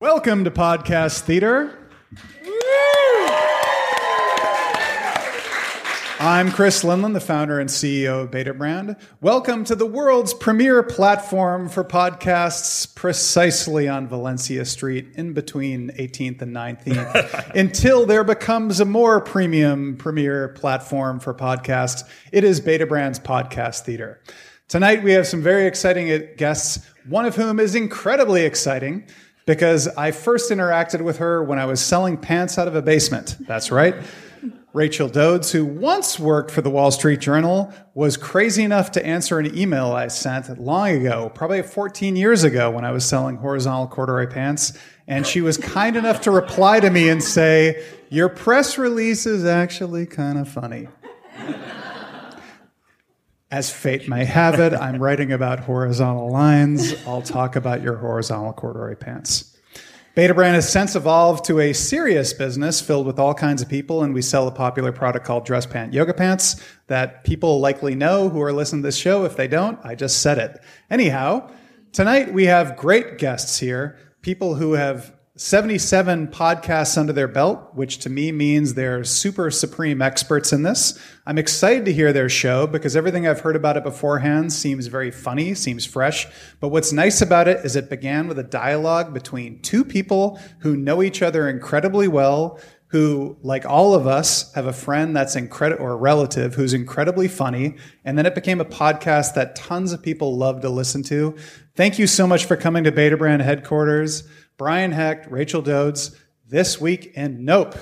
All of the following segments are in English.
Welcome to Podcast Theater. I'm Chris Lindland, the founder and CEO of Betabrand. Welcome to the world's premier platform for podcasts precisely on Valencia Street in between 18th and 19th until there becomes a more premium premier platform for podcasts. It is Betabrand's Podcast Theater. Tonight we have some very exciting guests, one of whom is incredibly exciting because I first interacted with her when I was selling pants out of a basement. That's right. Rachel Dodes, who once worked for the Wall Street Journal, was crazy enough to answer an email I sent long ago, probably 14 years ago when I was selling horizontal corduroy pants. And she was kind enough to reply to me and say, Your press release is actually kind of funny. As fate may have it, I'm writing about horizontal lines. I'll talk about your horizontal corduroy pants. Betabrand has since evolved to a serious business filled with all kinds of people, and we sell a popular product called Dress Pant Yoga Pants that people likely know who are listening to this show. If they don't, I just said it. Anyhow, tonight we have great guests here, people who have 77 podcasts under their belt, which to me means they're super supreme experts in this. I'm excited to hear their show because everything I've heard about it beforehand seems very funny, seems fresh. But what's nice about it is it began with a dialogue between two people who know each other incredibly well, who, like all of us, have a friend that's incredible or a relative who's incredibly funny. And then it became a podcast that tons of people love to listen to. Thank you so much for coming to Betabrand headquarters. Brian Hecht, Rachel Dodes, this week in Nope.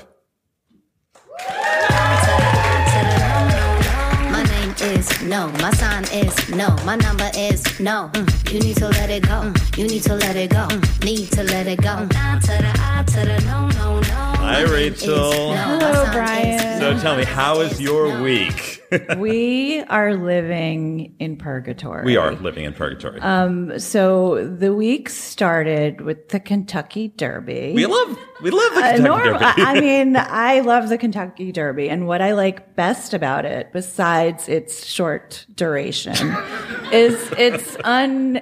Is no, my sign is no, my number is no. Mm, you need to let it go. Mm, you need to let it go. Mm, need to let it go. I to the to the no, no, no. Hi, Rachel. Hello, Brian. So tell me, how is your week? we are living in purgatory. we are living in purgatory. Um, so the week started with the Kentucky Derby. we love we love the Uh, Kentucky norm- Derby. I mean, I love the Kentucky Derby, and what I like best about it, besides its short duration, is its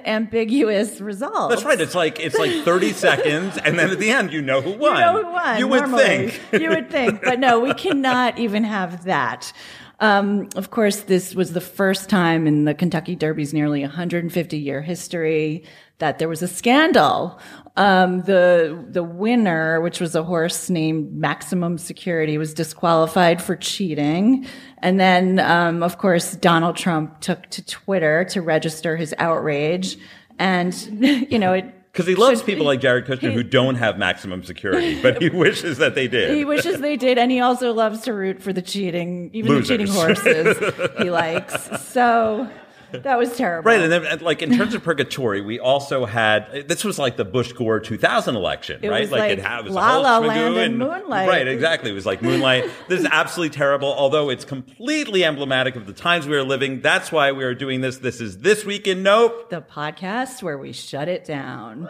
unambiguous result. That's right. It's like it's like thirty seconds, and then at the end, you know who won. You know who won. You would think. you would think, but no, we cannot even have that. Um, of course, this was the first time in the Kentucky Derby's nearly 150 year history that there was a scandal. Um, the the winner, which was a horse named Maximum Security, was disqualified for cheating, and then, um, of course, Donald Trump took to Twitter to register his outrage, and you know it. Because he loves should- people like Jared Kushner who don't have maximum security, but he wishes that they did. He wishes they did, and he also loves to root for the cheating, even Losers. the cheating horses he likes. So that was terrible. Right, and then and, like in terms of purgatory, we also had this was like the Bush Gore 2000 election, It right? it like had- it was La whole La Land and Moonlight. Right, exactly. It was like Moonlight. this is absolutely terrible. Although it's completely emblematic of the times we are living. That's why we are doing this. This is this week in Nope. The podcast where we shut it down.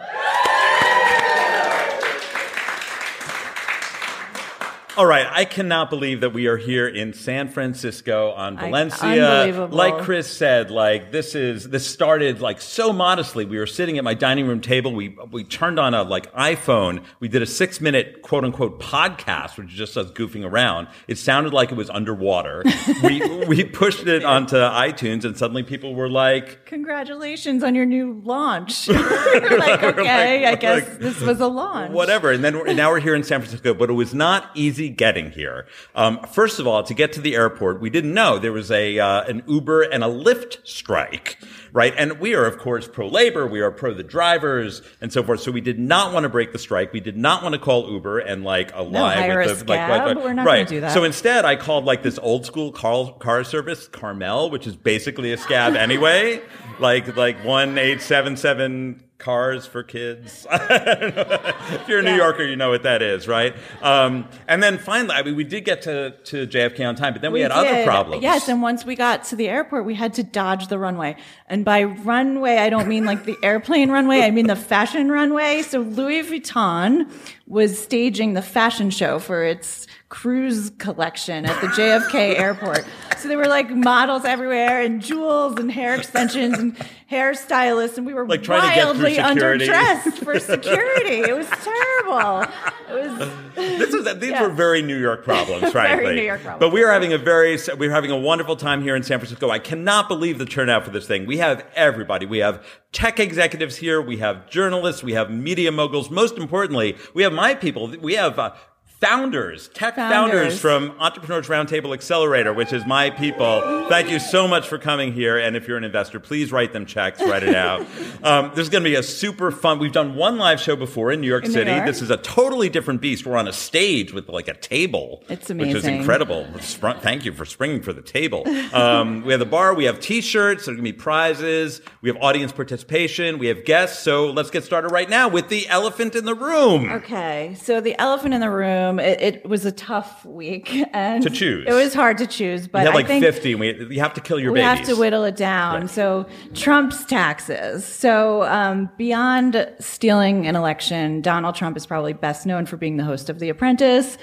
All right, I cannot believe that we are here in San Francisco on Valencia. Like Chris said, like this is this started like so modestly. We were sitting at my dining room table. We we turned on a like iPhone. We did a six minute quote unquote podcast, which is just us goofing around. It sounded like it was underwater. we we pushed it onto iTunes, and suddenly people were like, Congratulations on your new launch. Like, okay, I guess like, this was a launch. whatever. And then we're, now we're here in San Francisco, but it was not easy getting here. Um, first of all, to get to the airport, we didn't know there was a uh, an Uber and a Lyft strike, right? And we are, of course, pro labor. We are pro the drivers and so forth. So we did not want to break the strike. We did not want to call Uber and like ally hire with a the like, scab. like- We're not right. do that. So instead, I called like this old school car, car service, Carmel, which is basically a scab anyway, like like one eight seven seven cars for kids. if you're a New Yeah. Yorker, you know what that is, right? Um, and then finally, I mean, we did get to, to JFK on time, but then we, had other problems. Yes, and once we got to the airport, we had to dodge the runway. And by runway, I don't mean like the airplane runway, I mean the fashion runway. So Louis Vuitton was staging the fashion show for its cruise collection at the JFK airport. So there were like models everywhere and jewels and hair extensions and hairstylists, and we were Like trying to wildly underdressed for security. it was terrible. It was This is these Yeah. were very New York problems, Very frankly. New York problems. But we are having a very we're having a wonderful time here in San Francisco. I cannot believe the turnout for this thing. We have everybody. We have tech executives here. We have journalists. We have media moguls. Most importantly, we have my people. We have. Uh, Founders, tech founders. Founders. from Entrepreneurs Roundtable Accelerator, which is my people. Thank you so much for coming here. And if you're an investor, please write them checks, write it out. Um, there's going to be a super fun. We've done one live show before in New York In New City. York. This is a totally different beast. We're on a stage with like a table. It's amazing. Which is incredible. Thank you for springing for the table. Um, we have the bar. We have T-shirts. There's going to be prizes. We have audience participation. We have guests. So let's get started right now with the elephant in the room. Okay, so the elephant in the room. It, it was a tough week, and To choose. It was hard to choose, but We have I like think 50. And we, you have to kill your we babies. have to whittle it down. Right. So Trump's taxes. So um, beyond stealing an election, Donald Trump is probably best known for being the host of The Apprentice.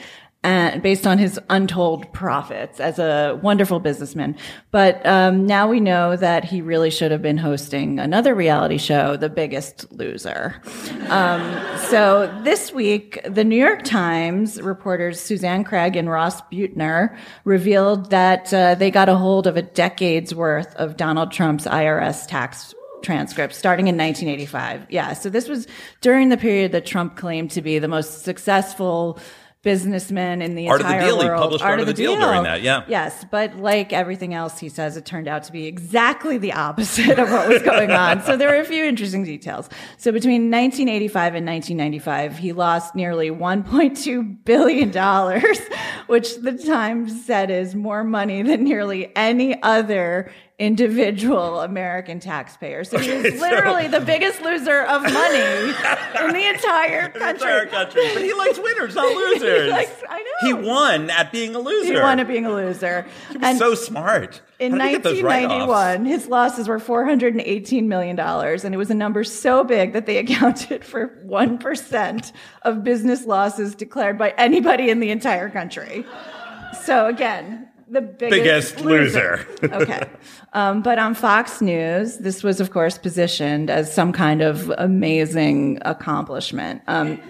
And based on his untold profits as a wonderful businessman. But um, now we know that he really should have been hosting another reality show, The Biggest Loser. Um, so this week, the New York Times reporters Suzanne Craig and Russ Buettner revealed that uh, they got a hold of a decade's worth of Donald Trump's IRS tax transcripts starting in 1985. Yeah, so this was during the period that Trump claimed to be the most successful businessman in the Art of the entire Deal. He world. published Art of the Deal during that, yeah. Yes, but like everything else, he says it turned out to be exactly the opposite of what was going on. so there were a few interesting details. So between 1985 and 1995, he lost nearly 1.2 billion dollars, which the Times said is more money than nearly any other individual American taxpayer. So Okay, so- literally the biggest loser of money in the entire The country. entire country. But he likes winners, not losers. likes- I know. He won at being a loser. He won at being a loser. He was so smart. In How did he get those write-offs? 1991, his losses were $418 million, and it was a number so big that they accounted for 1% of business losses declared by anybody in the entire country. So, again, the biggest, Biggest loser. okay. Um, but on Fox News, this was, of course, positioned as some kind of amazing accomplishment. Um,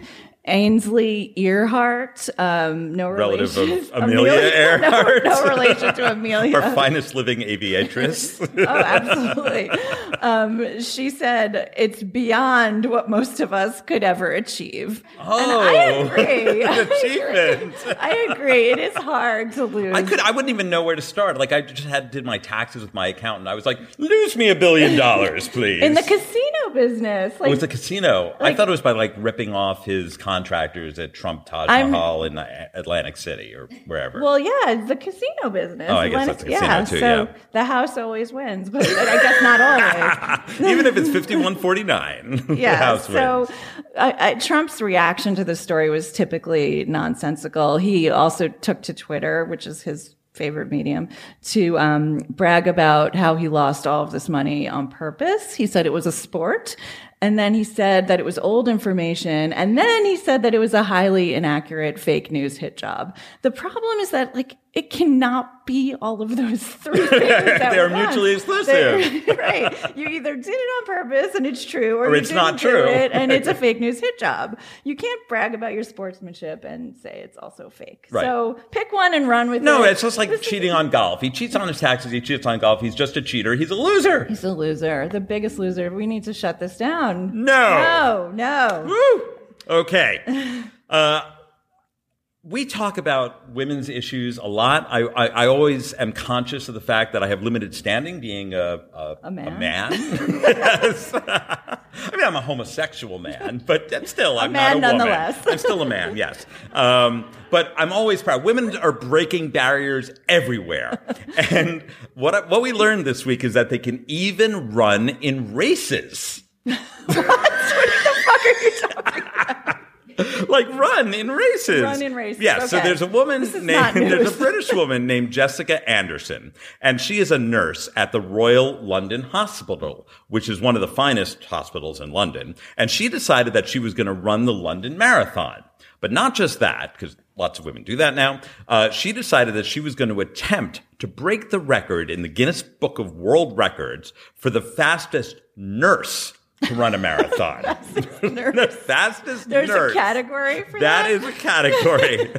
Ainsley Earhardt, um, no Relative relation. of Amelia Earhart. No, no relation to Amelia. Our finest living aviatrix. Oh, absolutely. Um, she said it's beyond what most of us could ever achieve. Oh, and I agree. an I agree. achievement. I agree. It is hard to lose. I could. I wouldn't even know where to start. Like I just had did my taxes with my accountant. I was like, "Lose me a billion dollars, please." in the casino business. it was the casino. I thought it was by like ripping off his contractors at Trump Taj I'm- Mahal in uh, Atlantic City or wherever. well, yeah, it's the casino business. Oh, I guess Atlantic- that's a casino yeah, too, So yeah. the house always wins, but I guess not always. even if it's fifty-one forty-nine, the Yeah. House So wins. I, I, Trump's reaction to the story was typically nonsensical. He also took to Twitter, which is his favorite medium, to um, brag about how he lost all of this money on purpose. He said it was a sport. And then he said that it was old information. And then he said that it was a highly inaccurate fake news hit job. The problem is that, like, it cannot be all of those three things. They're mutually exclusive. They're- right. You either did it on purpose and it's true, or, Or you it's not didn't do true. it and it's a fake news hit job. You can't brag about your sportsmanship and say it's also fake. Right. So pick one and run with No, it. No, it's just like cheating on golf. He cheats on his taxes. He cheats on golf. He's just a cheater. He's a loser. He's a loser, the biggest loser. We need to shut this down. No. No, no. Woo! Okay. Uh, we talk about women's issues a lot. I, I, I always am conscious of the fact that I have limited standing being a, a, A man? man. Yes. I mean, I'm a homosexual man, but still, I'm man not a woman. nonetheless. I'm still a man, yes. Um, but I'm always proud. Women are breaking barriers everywhere. and what, I, what we learned this week is that they can even run in races. like run in races. Run in races, Yes. So there's a woman named there's a British woman named Jessica Anderson, and she is a nurse at the Royal London Hospital, which is one of the finest hospitals in London. And she decided that she was going to run the London Marathon. But not just that, because lots of women do that now. Uh, she decided that she was going to attempt to break the record in the Guinness Book of World Records for the fastest nurse to run a marathon. the fastest There's nurse. a category for that. That is a category.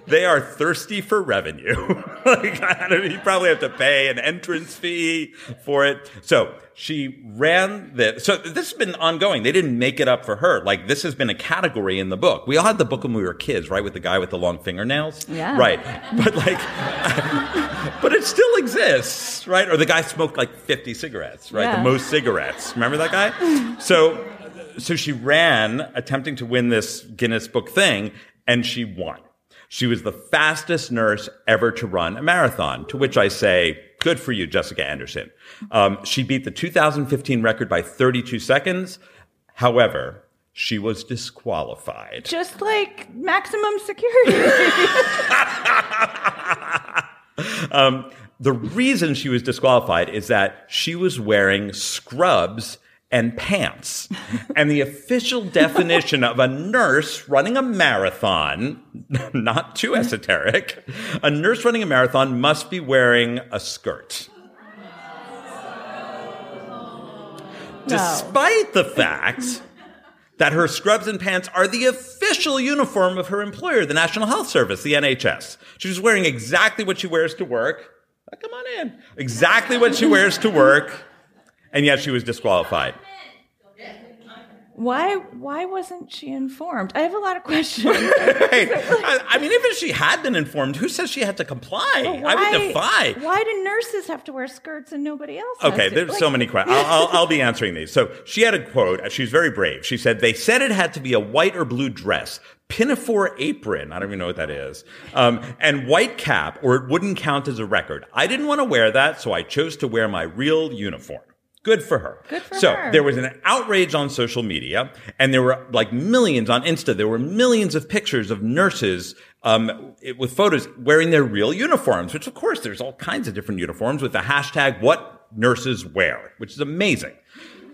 they are thirsty for revenue. like, I don't, you probably have to pay an entrance fee for it. So she ran the. So this has been ongoing. They didn't make it up for her. Like this has been a category in the book. We all had the book when we were kids, right? With the guy with the long fingernails. Yeah. Right. But like, but it still exists, right? Or the guy smoked like 50 cigarettes, right? Yeah. The most cigarettes. Remember that guy? So, so she ran attempting to win this Guinness Book thing and she won. She was the fastest nurse ever to run a marathon, to which I say, good for you, Jessica Anderson. Um, she beat the 2015 record by 32 seconds. However, she was disqualified. Just like maximum security. Um, the reason she was disqualified is that she was wearing scrubs and pants. And the official definition of a nurse running a marathon, not too esoteric, a nurse running a marathon must be wearing a skirt. Despite the fact that her scrubs and pants are the official uniform of her employer, the National Health Service, the NHS. She was wearing exactly what she wears to work. Come on in. Exactly what she wears to work, and yet she was disqualified. Why? Why wasn't she informed? I have a lot of questions. I, I mean, even if she had been informed, who says she had to comply? I would defy. Why do nurses have to wear skirts and nobody else? has Okay, there's Like, so many questions. I'll, I'll, I'll be answering these. So she had a quote. She was very brave. She said, They said it had to be a white or blue dress, pinafore apron. I don't even know what that is. Um, and white cap, or it wouldn't count as a record. I didn't want to wear that, so I chose to wear my real uniform. Good for her. Good for so her. there was an outrage on social media, and there were like millions on Insta. There were millions of pictures of nurses um, it- with photos wearing their real uniforms. Which, of course, there's all kinds of different uniforms with the hashtag "What Nurses Wear," which is amazing.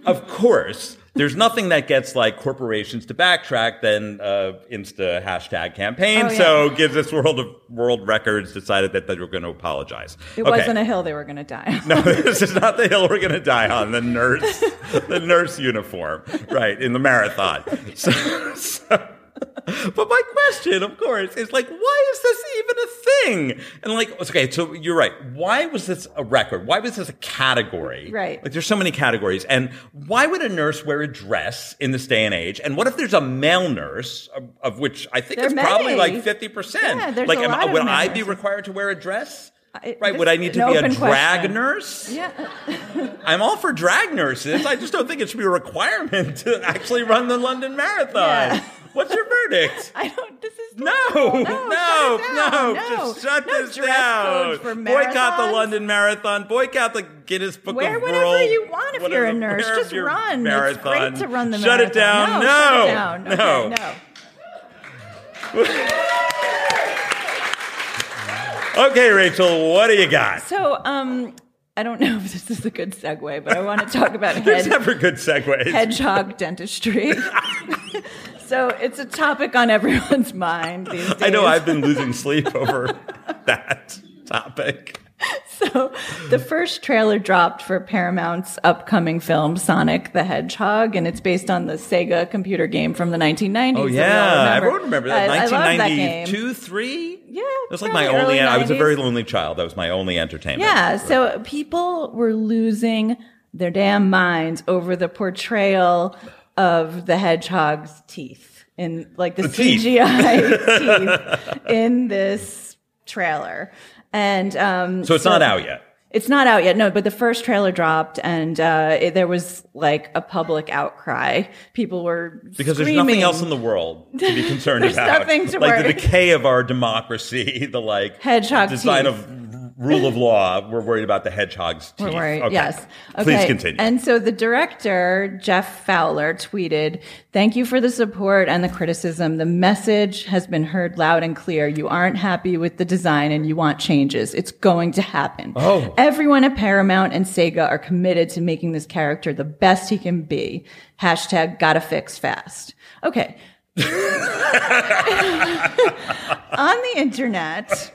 Of course, there's nothing that gets like corporations to backtrack than uh, Insta hashtag campaign. Oh, yeah. So Guinness World of World Records decided that they were going to apologize. It Okay. wasn't a hill they were going to die. on. No, this is not the hill we're going to die on. The nurse, the nurse uniform, right in the marathon. So, so- but my question, of course, is like, why is this even a thing? And like, okay, so you're right. Why was this a record? Why was this a category? Right. Like, there's so many categories, and why would a nurse wear a dress in this day and age? And what if there's a male nurse, of, of which I think There it's probably like fifty percent? Yeah, there's like, a am- lot would I be required to wear a dress? I- Right? Would I need to be a drag question. nurse? Yeah. I'm all for drag nurses. I just don't think it should be a requirement to actually run the London Marathon. Yeah. What's your verdict? I don't. This is No, no, no, no, down. just shut no this down. boycott the. London Marathon. Boycott the Guinness Book Wear of World. Wear whatever you want if you're a nurse. Just run. Marathon. It's great to run the shut marathon. it down. No, No, shut it down. no. Okay, no. Okay, Rachel, what do you got? So, um, I don't know if this is a good segue, but I want to talk about There's head, never good segues. hedgehog dentistry. so it's a topic on everyone's mind these days. I know I've been losing sleep over that topic. So the first trailer dropped for Paramount's upcoming film Sonic the Hedgehog, and it's based on the Sega computer game from the 1990s. Oh that we all yeah, remember. everyone remember that. I, I that 1992, three. Yeah, that was like my only. early I was a very lonely child. That was my only entertainment. Yeah, so people were losing their damn minds over the portrayal of the hedgehog's teeth in like the, The. CGI teeth in this trailer. And um, So it's not out yet. It's not out yet, no. But the first trailer dropped, and uh, it, there was like a public outcry. People were Because there's nothing else in the world to be concerned There's about. nothing to like the decay of our democracy, the like Hedgehog design teeth. of rule of law. We're worried about the hedgehog's teeth. We're worried. Okay. Yes. Okay. Please continue. And so the director, Jeff Fowler, tweeted, Thank you for the support and the criticism. The message has been heard loud and clear. You aren't happy with the design and you want changes. It's going to happen. Oh. Everyone at Paramount and Sega are committed to making this character the best he can be. Hashtag gotta fix fast. Okay. On the internet,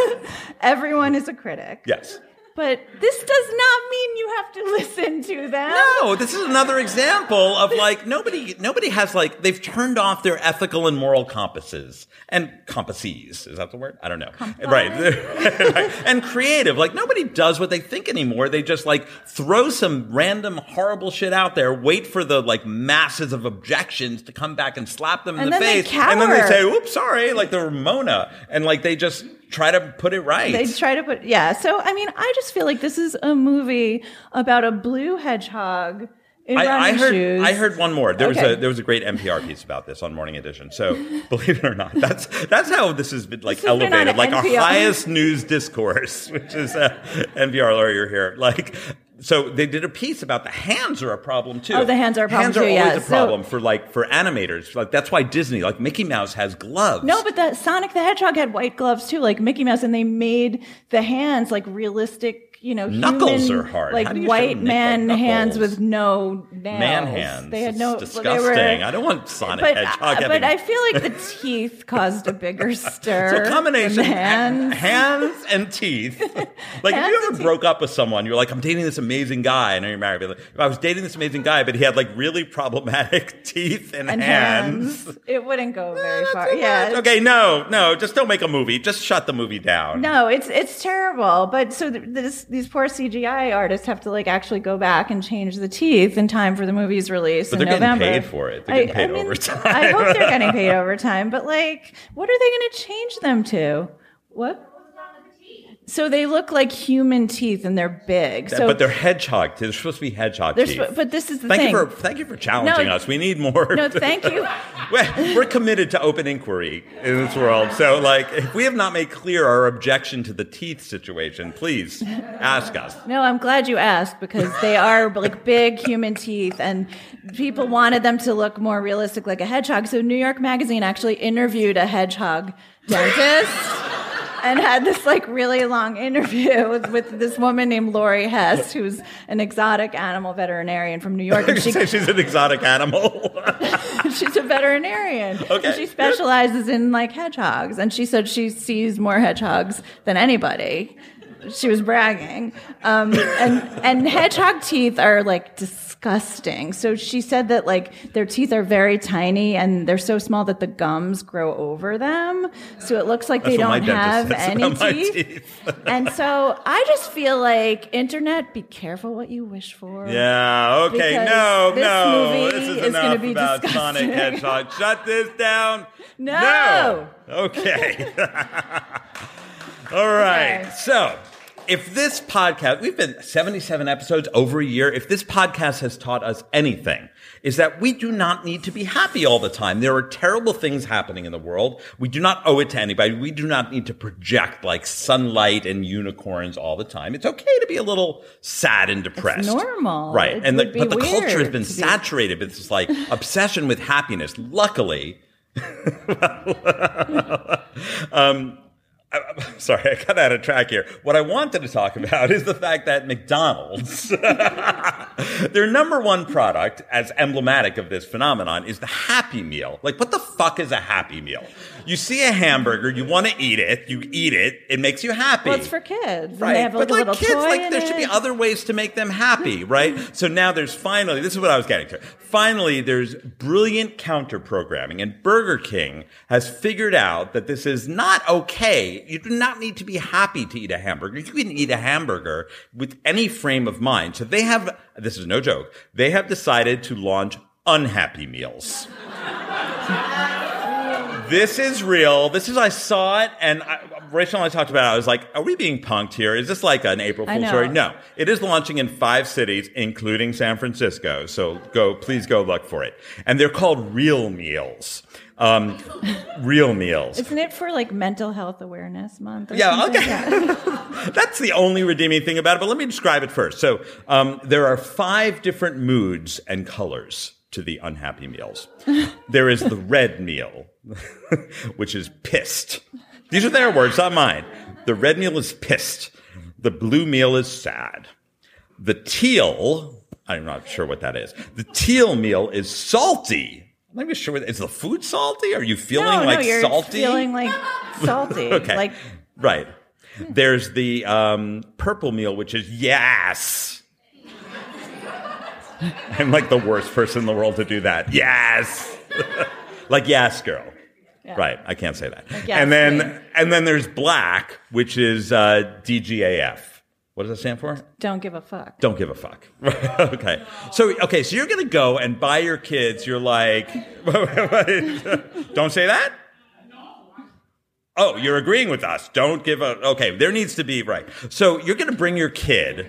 everyone is a critic. Yes. But this does not mean you have to listen to them. No, this is another example of like nobody nobody has like they've turned off their ethical and moral compasses and compasses is that the word? I don't know. Right. and creative like nobody does what they think anymore. They just like throw some random horrible shit out there, wait for the like masses of objections to come back and slap them in And the face, and then they say, "Oops, sorry," like the Ramona, and like they just try to put it right. They try to put, yeah. So, I mean, I just feel like this is a movie about a blue hedgehog in I, I heard. shoes. I heard one more. There was a there was a great NPR piece about this on Morning Edition. So believe it or not, that's that's how this has been like This has been on elevated, like our highest news discourse, which is uh, NPR lawyer here. Like, so they did a piece about the hands are a problem too. Oh, the hands are a problem Hands too, are always yeah. a So- problem for like for animators. Like that's why Disney, like Mickey Mouse, has gloves. No, but the Sonic the Hedgehog had white gloves too, like Mickey Mouse, and they made the hands like realistic, you know, Knuckles human, are hard. like How do you white man hands with no nails. man hands. They had no. It's they disgusting. were- I don't want Sonic but, Hedgehog uh, having but I feel like the teeth caused a bigger stir. So a combination hands. hands. and teeth. Like if you ever broke up with someone, you're like, I'm dating this amazing guy, and then you're married. Like, if I was dating this amazing guy, but he had like really problematic teeth and, and hands. hands. It wouldn't go very Not far. Yeah. Okay, no, no, just don't make a movie. Just shut the movie down. No, it's it's terrible. But so th- this, these poor CGI artists have to like actually go back and change the teeth in time for the movie's release But in they're getting paid for it. They're getting paid overtime. I hope they're getting paid overtime. But like, what are they going to change them to? What? So they look like human teeth and they're big. So but they're hedgehog. They're supposed to be hedgehog teeth. sp- but this is the thank thing. you for thank you for challenging No, us. We need more. no, thank you. We're we're committed to open inquiry in this world. So, like, if we have not made clear our objection to the teeth situation, please ask us. No, I'm glad you asked because they are like big human teeth and people wanted them to look more realistic like a hedgehog. So New York Magazine actually interviewed a hedgehog dentist and had this like really long interview with, with this woman named Laurie Hess, who's an exotic animal veterinarian from New York. And she, she's an exotic animal. she's a veterinarian. Okay, And she specializes in like hedgehogs. And she said she sees more hedgehogs than anybody. She was bragging. Um, and, and hedgehog teeth are like disgusting. So she said that like their teeth are very tiny and they're so small that the gums grow over them. So it looks like they That's my don't have any teeth. teeth. and so I just feel like internet, be careful what you wish for. yeah, okay, no, this no. movie This is, is enough be about disgusting. Sonic Hedgehog. Shut this down. No. No. Okay. All right. Okay. So, if this podcast, we've been 77 episodes over a year. If this podcast has taught us anything, is that we do not need to be happy all the time. There are terrible things happening in the world. We do not owe it to anybody. We do not need to project like sunlight and unicorns all the time. It's okay to be a little sad and depressed. normal. Right. It and the, but the culture has been be- saturated with this like obsession with happiness. Luckily, um, I'm sorry, I got out of track here. What I wanted to talk about is the fact that McDonald's, their number one product, as emblematic of this phenomenon, is the Happy Meal. Like, what the fuck is a Happy Meal? You see a hamburger, you want to eat it, you eat it, it makes you happy. Well, it's for kids. And Right, They have like but like kids, like there should be other ways to make them happy, right? Mm-hmm. so now there's finally, this is what I was getting to. Finally, there's brilliant counter programming, and Burger King has figured out that this is not okay. You do not need to be happy to eat a hamburger. You can eat a hamburger with any frame of mind. So they have, this is no joke, they have decided to launch unhappy meals. This is real. This is I saw it, and I, Rachel and I talked about it. I was like, "Are we being punked here? Is this like an April Fool's story?" No, it is launching in five cities, including San Francisco. So go, please go look for it. And they're called Real Meals. Um, real Meals. Isn't it for like mental health awareness month? Or Yeah, something? okay. Yeah. That's the only redeeming thing about it. But let me describe it first. So um, there are five different moods and colors to the unhappy meals. there is the red meal, which is pissed. These are their words, not mine. The red meal is pissed. The blue meal is sad. The teal, I'm not sure what that is. The teal meal is salty. Not even sure. Is the food salty? Are you feeling no, like no, you're salty? feeling like salty. okay. Like right. There's the um, purple meal, which is yes. I'm like the worst person in the world to do that. Yes. like yes, girl. Right. I can't say that. yes, and then queen. and then there's black, which is uh, DGAF. What does that stand for? don't give a fuck. Don't give a fuck. okay. So okay, so you're gonna go and buy your kids. You're like, don't say that. Oh, you're agreeing with us. Don't give a. Okay, there needs to be right. So you're gonna bring your kid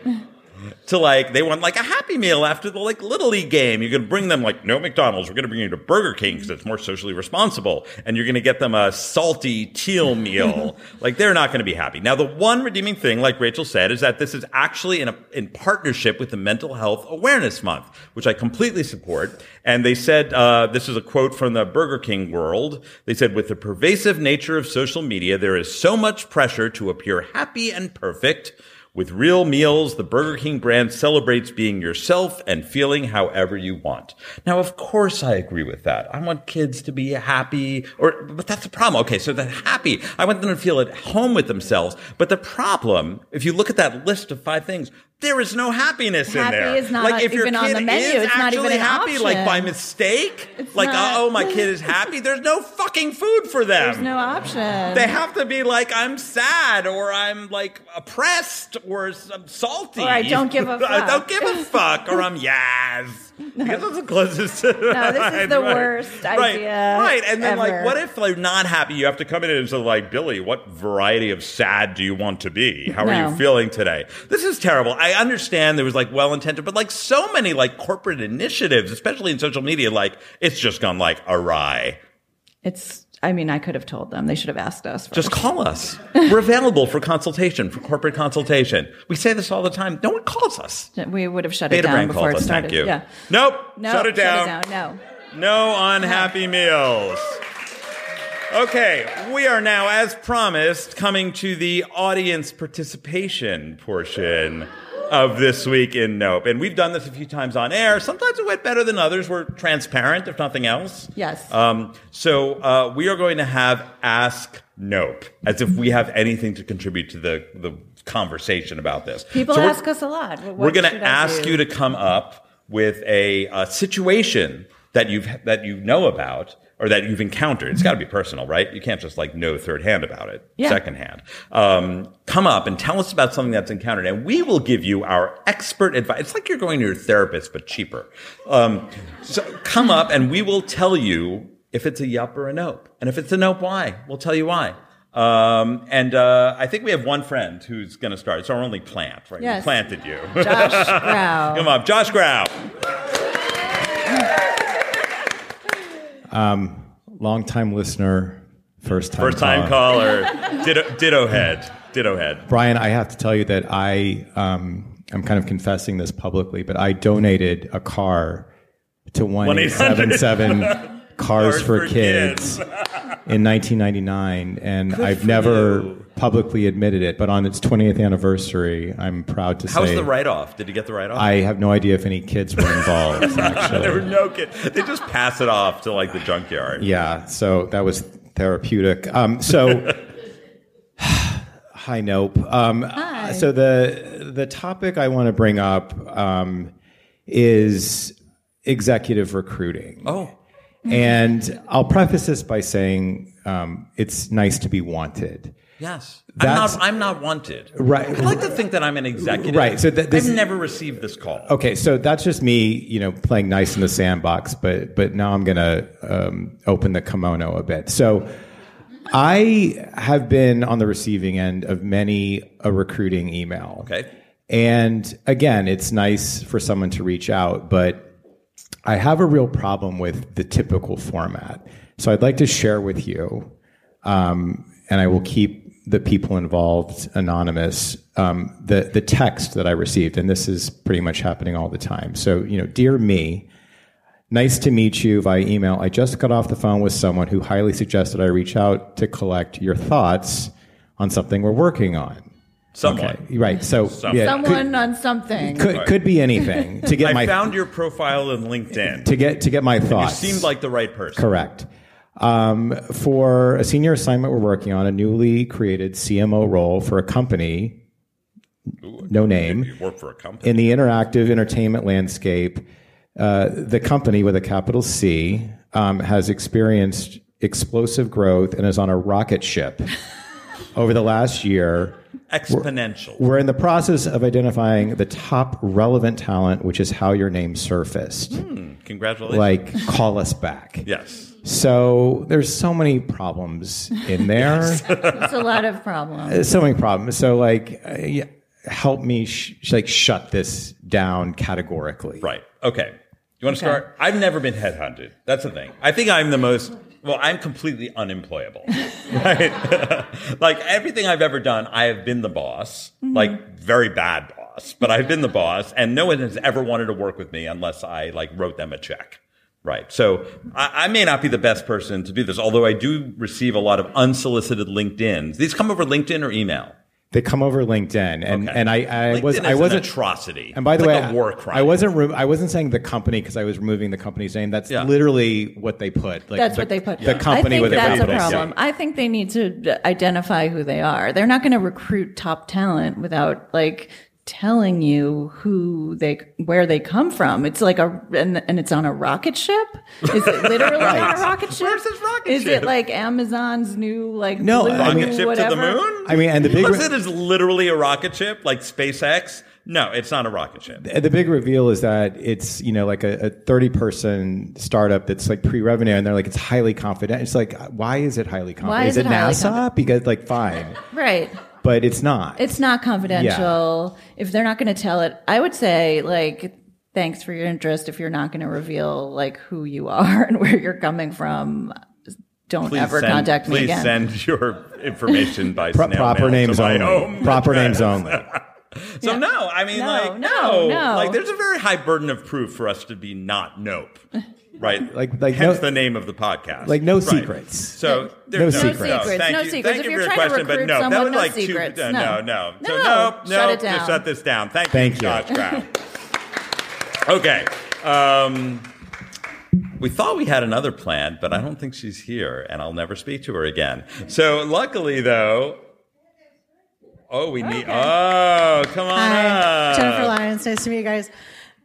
to like they want like a happy meal after the like little league game. You're gonna bring them like no McDonald's. We're gonna bring you to Burger King because it's more socially responsible, and you're gonna get them a salty teal meal. like they're not gonna be happy. Now the one redeeming thing, like Rachel said, is that this is actually in a in partnership with the Mental Health Awareness Month, which I completely support. And they said uh, this is a quote from the Burger King world. They said, "With the pervasive nature of social media, there is so much pressure to appear happy and perfect." With real meals, the Burger King brand celebrates being yourself and feeling however you want. Now, of course, I agree with that. I want kids to be happy, or, but that's the problem. Okay, so they're happy. I want them to feel at home with themselves. But the problem, if you look at that list of five things, there is no happiness in Happy there. is not like if your even on kid the menu. is It's not even actually happy, like by mistake, It's like not- oh my kid is happy. There's no fucking food for them. There's no option. They have to be like, I'm sad, or I'm like oppressed, or I'm salty. Or I don't give a I don't give a fuck, or I'm yes. Because that's the closest. No, this is the worst idea Right, and then like, what if they're not happy? You have to come in and say, like, Billy, what variety of sad do you want to be? How are you feeling today? This is terrible. I understand there was like well intentioned, but like so many like corporate initiatives, especially in social media, like it's just gone like awry. It's. I mean, I could have told them. They should have asked us. First. Just call us. We're available for consultation, for corporate consultation. We say this all the time. No one calls us. we would have shut it down Brand before it us. started. Thank you. Yeah. Nope. No. Shut it down. Shut it down. No. No unhappy meals. Okay, we are now, as promised, coming to the audience participation portion of this week in Nope. And we've done this a few times on air. Sometimes it went better than others. We're transparent, if nothing else. Yes. Um, so uh, we are going to have Ask Nope, as if we have anything to contribute to the, the conversation about this. People So ask us a lot. What we're going to ask you to come up with a, uh situation that you've that you know about or that you've encountered. It's got to be personal, right? You can't just like know third hand about it, Yeah. second hand. Um, come up and tell us about something that's encountered, and we will give you our expert advice. It's like you're going to your therapist, but cheaper. Um, so come up, and we will tell you if it's a yup or a nope, and if it's a nope, why? We'll tell you why. Um, and uh, I think we have one friend who's going to start. It's our only plant, right? We planted you. Josh Grau. Come on, Josh Grau. Long time listener, first time First time caller. Ditto, ditto head. Ditto head. Brian, I have to tell you that I um, I'm kind of confessing this publicly, but I donated a car to one eight seven seven Cars for for Kids Kids. in 1999, and I've never publicly admitted it. But on its 20th anniversary, I'm proud to How was say the write off? Did you get the write off? I have no idea if any kids were involved. there were no kids. They just pass it off to like the junkyard. Yeah, so that was therapeutic. Um, so, hi, Nope. Um, Hi. So the the topic I want to bring up um, is executive recruiting. Oh. And I'll preface this by saying um, it's nice to be wanted. Yes. I'm not, I'm not wanted. Right. I'd like to think that I'm an executive. Right, so that this- I've never received this call. Okay, so that's just me, you know, playing nice in the sandbox. But but now I'm going to um, open the kimono a bit. So I have been on the receiving end of many a recruiting email. Okay. And again, it's nice for someone to reach out, but I have a real problem with the typical format. So I'd like to share with you, um, and I will keep the people involved anonymous, um, the, the text that I received. And this is pretty much happening all the time. So, you know, dear me, nice to meet you via email. I just got off the phone with someone who highly suggested I reach out to collect your thoughts on something we're working on. Someone. Okay, right. So Some- yeah, Someone on something. could, could could be anything to get I my found your profile in LinkedIn. to get to get my you thoughts. seemed like the right person. Correct. Um, for a senior assignment, we're working on a newly created CMO role for a company, no name, You work for a company. in the interactive entertainment landscape. Uh, the company with a capital C um, has experienced explosive growth and is on a rocket ship over the last year. Exponential. We're in the process of identifying the top relevant talent, which is how your name surfaced. Congratulations. Like, call us back. yes. So there's so many problems in there. It's a lot of problems. So many problems. So like, uh, yeah, help me sh- like shut this down categorically. Right. Okay. You want to start? I've never been headhunted. That's the thing. I think I'm the most. Well, I'm completely unemployable. Right. like everything I've ever done, I have been the boss. Like very bad boss, but I've been the boss, and no one has ever wanted to work with me unless I like wrote them a check. Right. So I, I may not be the best person to do this, although I do receive a lot of unsolicited LinkedIn's. These come over LinkedIn or email. They come over LinkedIn, and Okay. and I, I LinkedIn was is I wasn't atrocity. And by the It's way, like a war crime. I wasn't re- I wasn't saying the company because I was removing the company's name. That's Yeah. literally what they put. Like That's the, what they put. The company I think with a that's a capital C. problem. I think they need to identify who they are. They're not going to recruit top talent without like telling you who they where they come from. It's like a and, and it's on a rocket ship. Is it literally on a rocket ship? Where's this rocket Is ship? it like Amazon's new like No, blue I mean- rocket ship whatever? to the moon? I mean, and the big Unless re- it is literally a rocket ship like SpaceX. No, it's not a rocket ship. the big reveal is that it's you know like a, a 30 person startup that's like pre-revenue and they're like it's highly confident. it's like why is it highly confidential Why is it it nasa confident- because like fine Right. But it's not It's not confidential. If they're not going to tell it, I would say like thanks for your interest. If you're not going to reveal like who you are and where you're coming from, don't Please ever send, contact me please again. send your information by Pro- proper mail names to my only home proper address. names only So no, I mean No, like no, no, no. like there's a very high burden of proof for us to be not nope, right? Like- like hence no- the name of the podcast, like no Right. secrets. So there's No no, secrets. No, thank no you. secrets. Thank If you for your question, but recruit no, that was no like secrets. two. No. no, no, No, So no, no. shut it just down. Shut this down. Thank, Thank you. Josh Brown. okay. Um, we thought we had another plan, but I don't think she's here, and I'll never speak to her again. So luckily, though. Oh, we need. Oh, come on Hi, up. Jennifer Lyons. Nice to meet you guys.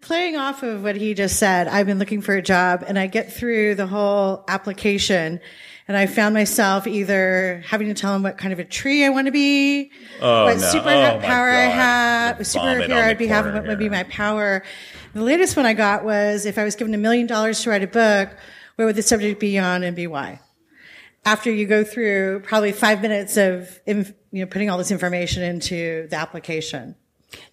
Playing off of what he just said, I've been looking for a job and I get through the whole application and I found myself either having to tell him what kind of a tree I want to be, Oh, what no. superpower Oh, I have, what superhero I'd be having, what would be my power. The latest one I got was if I was given a million dollars to write a book, what would the subject be on and be why? After you go through probably five minutes of, you know, putting all this information into the application.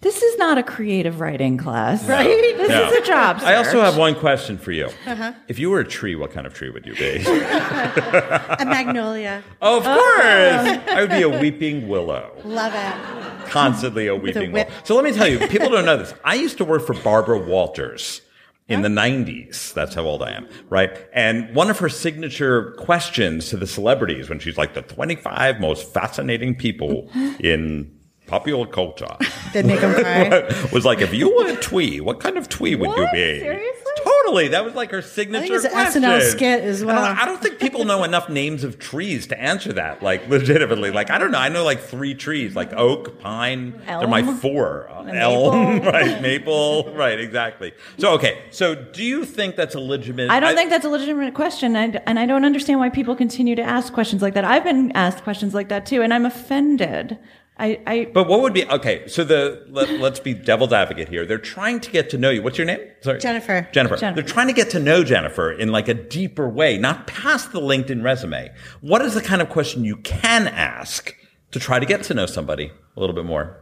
This is not a creative writing class, right? This No. is a job. I also have one question for you. Uh-huh. If you were a tree, what kind of tree would you be? A magnolia. oh, of course. I would be a weeping willow. Love it. Constantly a weeping whip. willow. So let me tell you, people don't know this. I used to work for Barbara Walters in the 90s. That's how old I am, right? And one of her signature questions to the celebrities when she's like the 25 most fascinating people in popular culture Did make him cry. was like, if you were a twee, what kind of twee would you What? be? Seriously? Totally. That was like her signature it's an question. SNL skit as well. I, I don't think people know enough names of trees to answer that, like legitimately. Like, I don't know. I know like three trees, like oak, pine. They're my Elm. four. Uh, Elm, maple. right? Maple, right? Exactly. So, okay. So, do you think that's a legitimate? I don't think that's a legitimate question, and, and I don't understand why people continue to ask questions like that. I've been asked questions like that too, and I'm offended. I, I But what would be okay? So the let, let's be devil's advocate here. They're trying to get to know you. What's your name? Sorry, Jennifer. Jennifer. Jennifer. They're trying to get to know Jennifer in like a deeper way, not past the LinkedIn resume. What is the kind of question you can ask to try to get to know somebody a little bit more?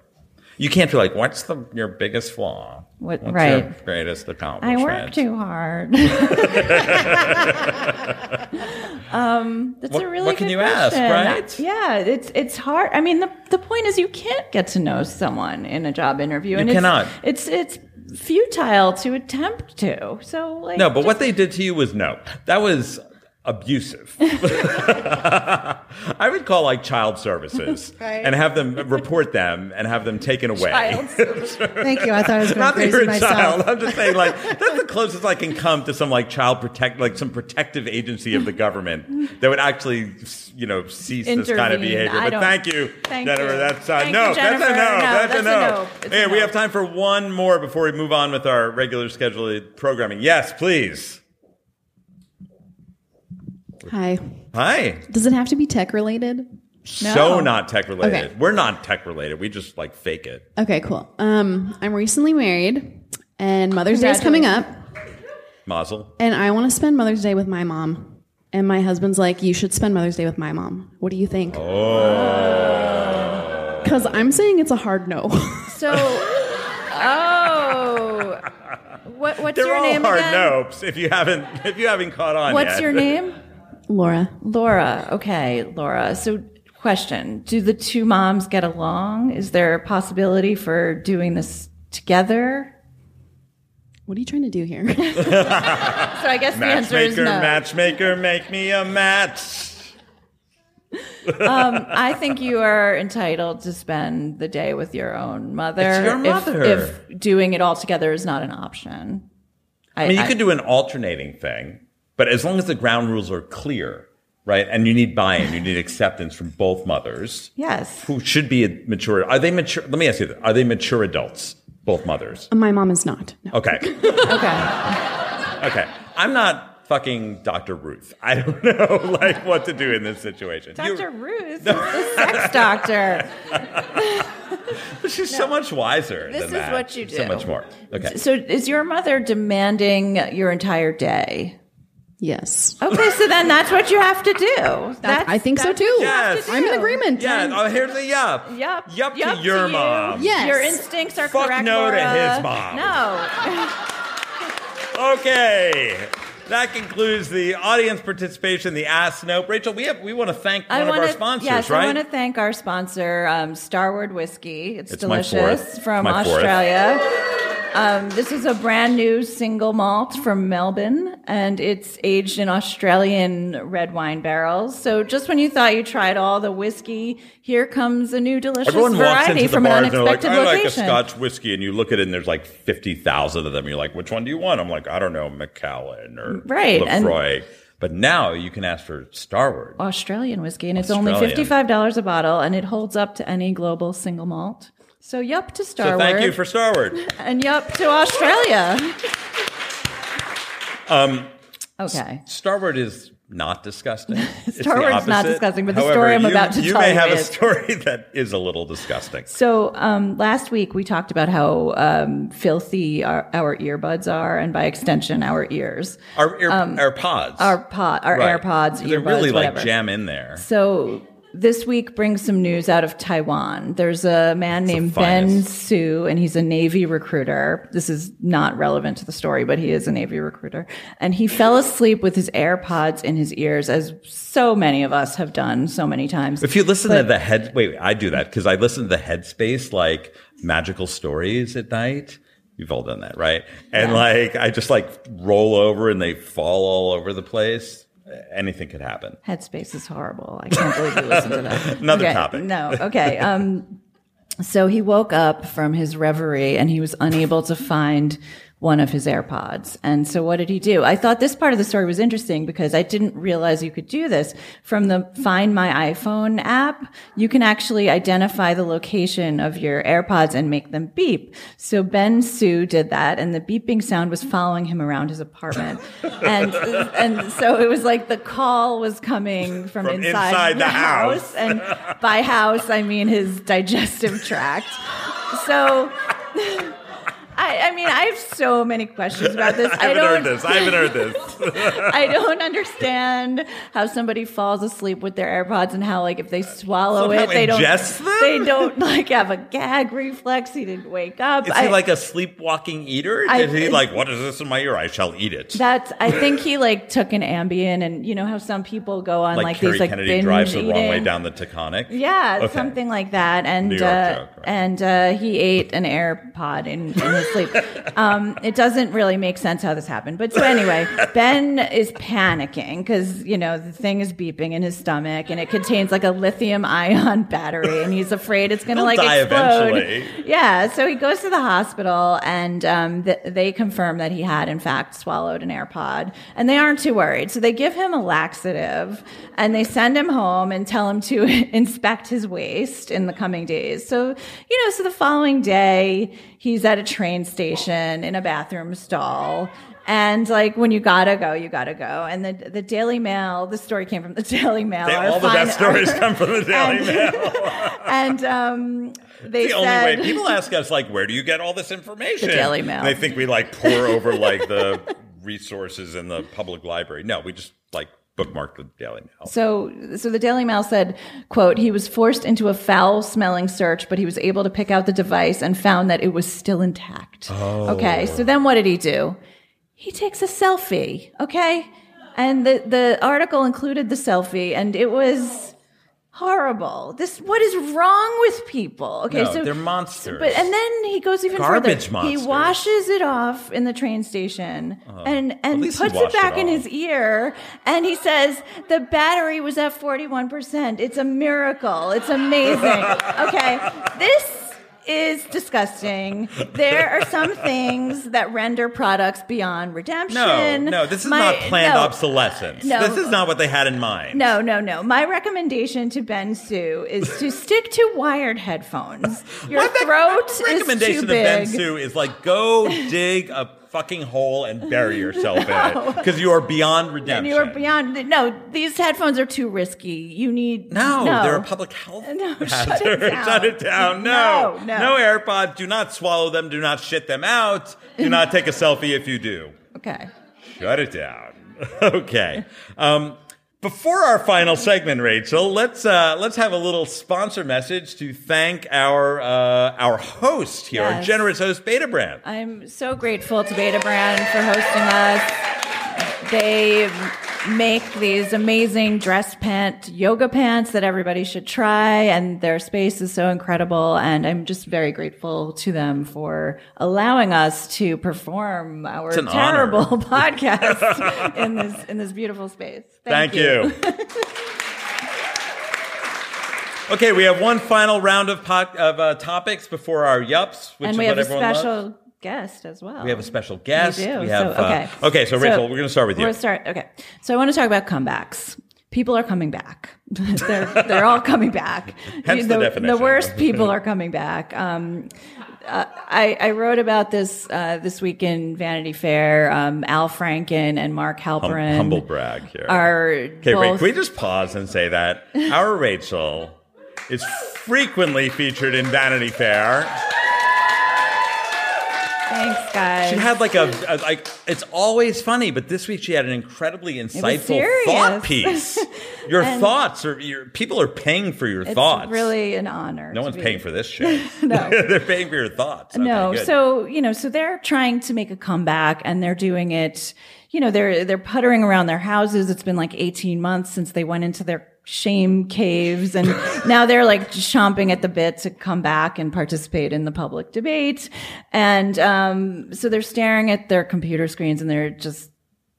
You can't be like, "What's the your biggest flaw? What- What's right. your greatest I work too hard. um, that's What- a really what can good you ask, question. right? Yeah, it's it's hard. I mean, the the point is you can't get to know someone in a job interview, and cannot. It's, it's it's futile to attempt to. So like, No, but what they did to you was no. That was abusive. I would call like child services Right. and have them report them and have them taken away. Thank you. I thought I was going Not that crazy you're a myself. child. I'm just saying, like that's the closest I can come to some like child protect, like some protective agency of the government that would actually, you know, cease this kind of behavior. But thank you, Thank Jennifer. you. That's uh, no, you, that's a no. No, that's, a that's a no. no. A Hey, we have time for one more before we move on with our regular scheduled programming. Yes, please. Hi. Hi. Does it have to be tech related? So not tech related. Okay. We're not tech related. We just like fake it. Okay, cool. Um, I'm recently married, and Mother's Day is coming up, Mazel. and I want to spend Mother's Day with my mom. And my husband's like, "You should spend Mother's Day with my mom." What do you think? Oh. Because I'm saying it's a hard no. So, oh, what, what's They're your all name hard again? nopes if you haven't if you haven't caught on What's yet. your name? Laura, Laura. Okay, Laura. So, question: Do the two moms get along? Is there a possibility for doing this together? what are you trying to do here? So, I guess the answer is Matchmaker, no. matchmaker, make me a match. Um, I think you are entitled to spend the day with your own mother. It's your if- mother. If, doing it all together is not an option. I mean, you could do an alternating thing, but as long as the ground rules are clear, right? And you need buy-in, you need acceptance from both mothers, Yes. who should be mature. Are they mature? Let me ask you this: Are they mature adults? Both mothers. my mom is not. No. Okay. Okay. Okay. I'm not fucking Dr. Ruth. I don't know like what to do in this situation. Dr. Ruth, the sex doctor. She's so much wiser. This than is that. what you do. So much more. Okay. So, is your mother demanding your entire day? Yes. Okay, so then that's what you have to do. That's, I think so that's too. what you have Yes. to I'm in agreement. Yeah. Oh, here's the yup. Yup. Yup Yup to your you. mom. Yes. Your instincts are Fuck correct. no to Laura. his mom. No. Okay. That concludes the audience participation, the Ask Nope. Rachel, we have we want to thank one I of want our to sponsors, yes, right? I want to thank our sponsor, um, Starward Whiskey. It's, It's my delicious fourth. from My fourth. Australia. Um, this is a brand new single malt from Melbourne, and it's aged in Australian red wine barrels. So just when you thought you tried all the whiskey, here comes a new delicious Everyone variety from an they're like, unexpected I like a. Scotch whiskey, and you look at it and there's like fifty thousand of them. You're like, which one do you want? I'm like, I don't know, Macallan or Right, and- But now you can ask for Starward. Australian whiskey, and it's only fifty-five dollars a bottle, and it holds up to any global single malt. So yup to Starward. So thank you for Starward. and yup to Australia. um. Okay. Starward is not disgusting. Starward's not disgusting, but the story I'm you- about to you tell you may have a story that is a little disgusting. So um, last week we talked about how um, filthy our, our earbuds are, and by extension, our ears, Our ear, our pods, um, our pod, our Right. AirPods, They earbuds, really like whatever. jam in there. So this week brings some news out of Taiwan. There's a man named Ben. Hsu, and he's a Navy recruiter. This is not relevant to the story, but he is a Navy recruiter. And he fell asleep with his AirPods in his ears, as so many of us have done so many times. If you listen to the head, wait, I do that because I listen to the Headspace like magical stories at night. You've all done that, right? And Yeah. like I just like roll over and they fall all over the place. Anything could happen. Headspace is horrible. I can't believe you listened to that. Another Okay, topic. No. Okay. Um, so he woke up from his reverie and he was unable to find one of his AirPods. And so what did he do? I thought this part of the story was interesting because I didn't realize you could do this. From the Find My iPhone app, you can actually identify the location of your AirPods and make them beep. So Ben Hsu did that and the beeping sound was following him around his apartment. and, and so it was like the call was coming from, From inside, inside the house. And by house, I mean his digestive tract. So, I, I mean, I have so many questions about this. I I haven't don't. heard this. I haven't heard this. I don't understand how somebody falls asleep with their AirPods and how, like, if they swallow Somehow it, they don't. them? They don't like have a gag reflex. He didn't wake up. Is I- he like a sleepwalking eater? I- Did he like what is this in my ear? I shall eat it. That's. I think he like took an Ambien, and you know how some people go on like, like, these like Kennedy binge drives the eating. wrong way down the Taconic. Yeah, Okay. something like that. And uh, joke, right. and uh, he ate an AirPod in, in his asleep. Um, it doesn't really make sense how this happened. But so anyway, Ben is panicking because, you know, the thing is beeping in his stomach and it contains like a lithium ion battery and he's afraid it's going to like die explode. eventually. Yeah. So he goes to the hospital and um, th- they confirm that he had, in fact, swallowed an AirPod and they aren't too worried. So they give him a laxative and they send him home and tell him to inspect his waist in the coming days. So, you know, so the following day, he's at a train station in a bathroom stall. And like when you gotta go, you gotta go. And the the Daily Mail, the story came from the Daily Mail. They, all the best stories come from the Daily and- Mail. and um, they the only said, way people ask us like where do you get all this information The Daily Mail. And they think we like pour over like the resources in the public library no we just like bookmark the daily mail So, so the Daily Mail said, "quote He was forced into a foul-smelling search, but he was able to pick out the device and found that it was still intact." Oh. Okay, so then what did he do? He takes a selfie. Okay, and the the article included the selfie, and it was horrible. This what is wrong with people? Okay, No, so they're monsters. But and then he goes even Garbage further. He washes it off in the train station oh. and and he puts it washed it back in his ear and he says the battery was at 41%. It's a miracle. It's amazing. okay. This is disgusting. There are some things that render products beyond redemption. no no this is My- not planned no. obsolescence No. this is not what they had in mind No, no, no. My recommendation to Ben Hsu is to stick to wired headphones. Your My throat my is recommendation too to Ben. Hsu is like go dig a fucking hole and bury yourself in it because you are beyond And redemption you are beyond. No, these headphones are too risky. You need No, no. they're a public health No, shut hazard. it down. Shut it down. No. No, no. AirPods. Do not swallow them. Do not shit them out. Do not take a selfie if you do. Okay. Shut it down. okay. Um, before our final segment, Rachel, let's uh, let's have a little sponsor message to thank our uh, our host here, our generous host, Betabrand. I'm so grateful to Betabrand for hosting us. They make these amazing dress pant yoga pants that everybody should try, and their space is so incredible. And I'm just very grateful to them for allowing us to perform our terrible honor. podcast in this in this beautiful space. Thank, Thank you. okay, we have one final round of of uh, topics before our yups, which and is we what have a everyone special loves. Guest as well. We have a special guest. We do. We have, so, uh, okay. okay, so Rachel, we're going to start with you. We're start. Okay. So I want to talk about comebacks. People are coming back. they're they're all coming back. Hence the definition. The worst people are coming back. Um, uh, I, I wrote about this uh, this week in Vanity Fair. Um, Al Franken and Mark Hum- Halperin humble brag here. are Okay, wait, can we just pause and say that our Rachel is frequently featured in Vanity Fair. Thanks, guys. She had like a, a like it's always funny, but this week she had an incredibly insightful thought piece. Your thoughts are your people are paying for your it's thoughts. really an honor. no one's be- paying for this shit. No. They're paying for your thoughts. Okay, no good. so you know so they're trying to make a comeback and they're doing it you know they're they're puttering around their houses it's been like 18 months since they went into their shame caves and now they're like chomping at the bit to come back and participate in the public debate and um, so they're staring at their computer screens and they're just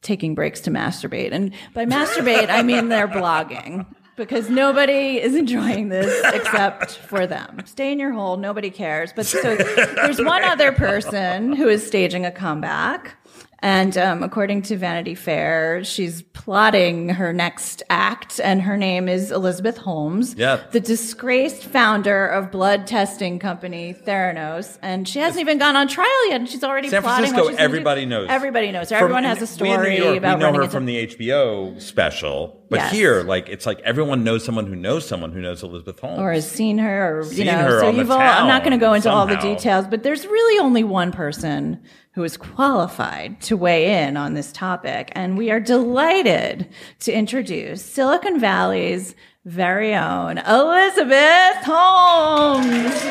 taking breaks to masturbate and by masturbate i mean they're blogging because nobody is enjoying this except for them. Stay in your hole, nobody cares. But so there's one other person who is staging a comeback. And um, according to Vanity Fair, she's plotting her next act, and her name is Elizabeth Holmes, Yeah. the disgraced founder of blood testing company Theranos. And she hasn't even gone on trial yet, and she's already San plotting Francisco, what she's gonna do. everybody knows. Everybody knows her. From- Everyone has a we story New York, about we know her into- from the HBO special, but Yes. here, like, it's like everyone knows someone who knows someone who knows Elizabeth Holmes. or has seen her or you Seen know her so on the you've all i'm not going to go town into all the details but there's really only one person who is qualified to weigh in on this topic and we are delighted to introduce silicon valley's very own elizabeth holmes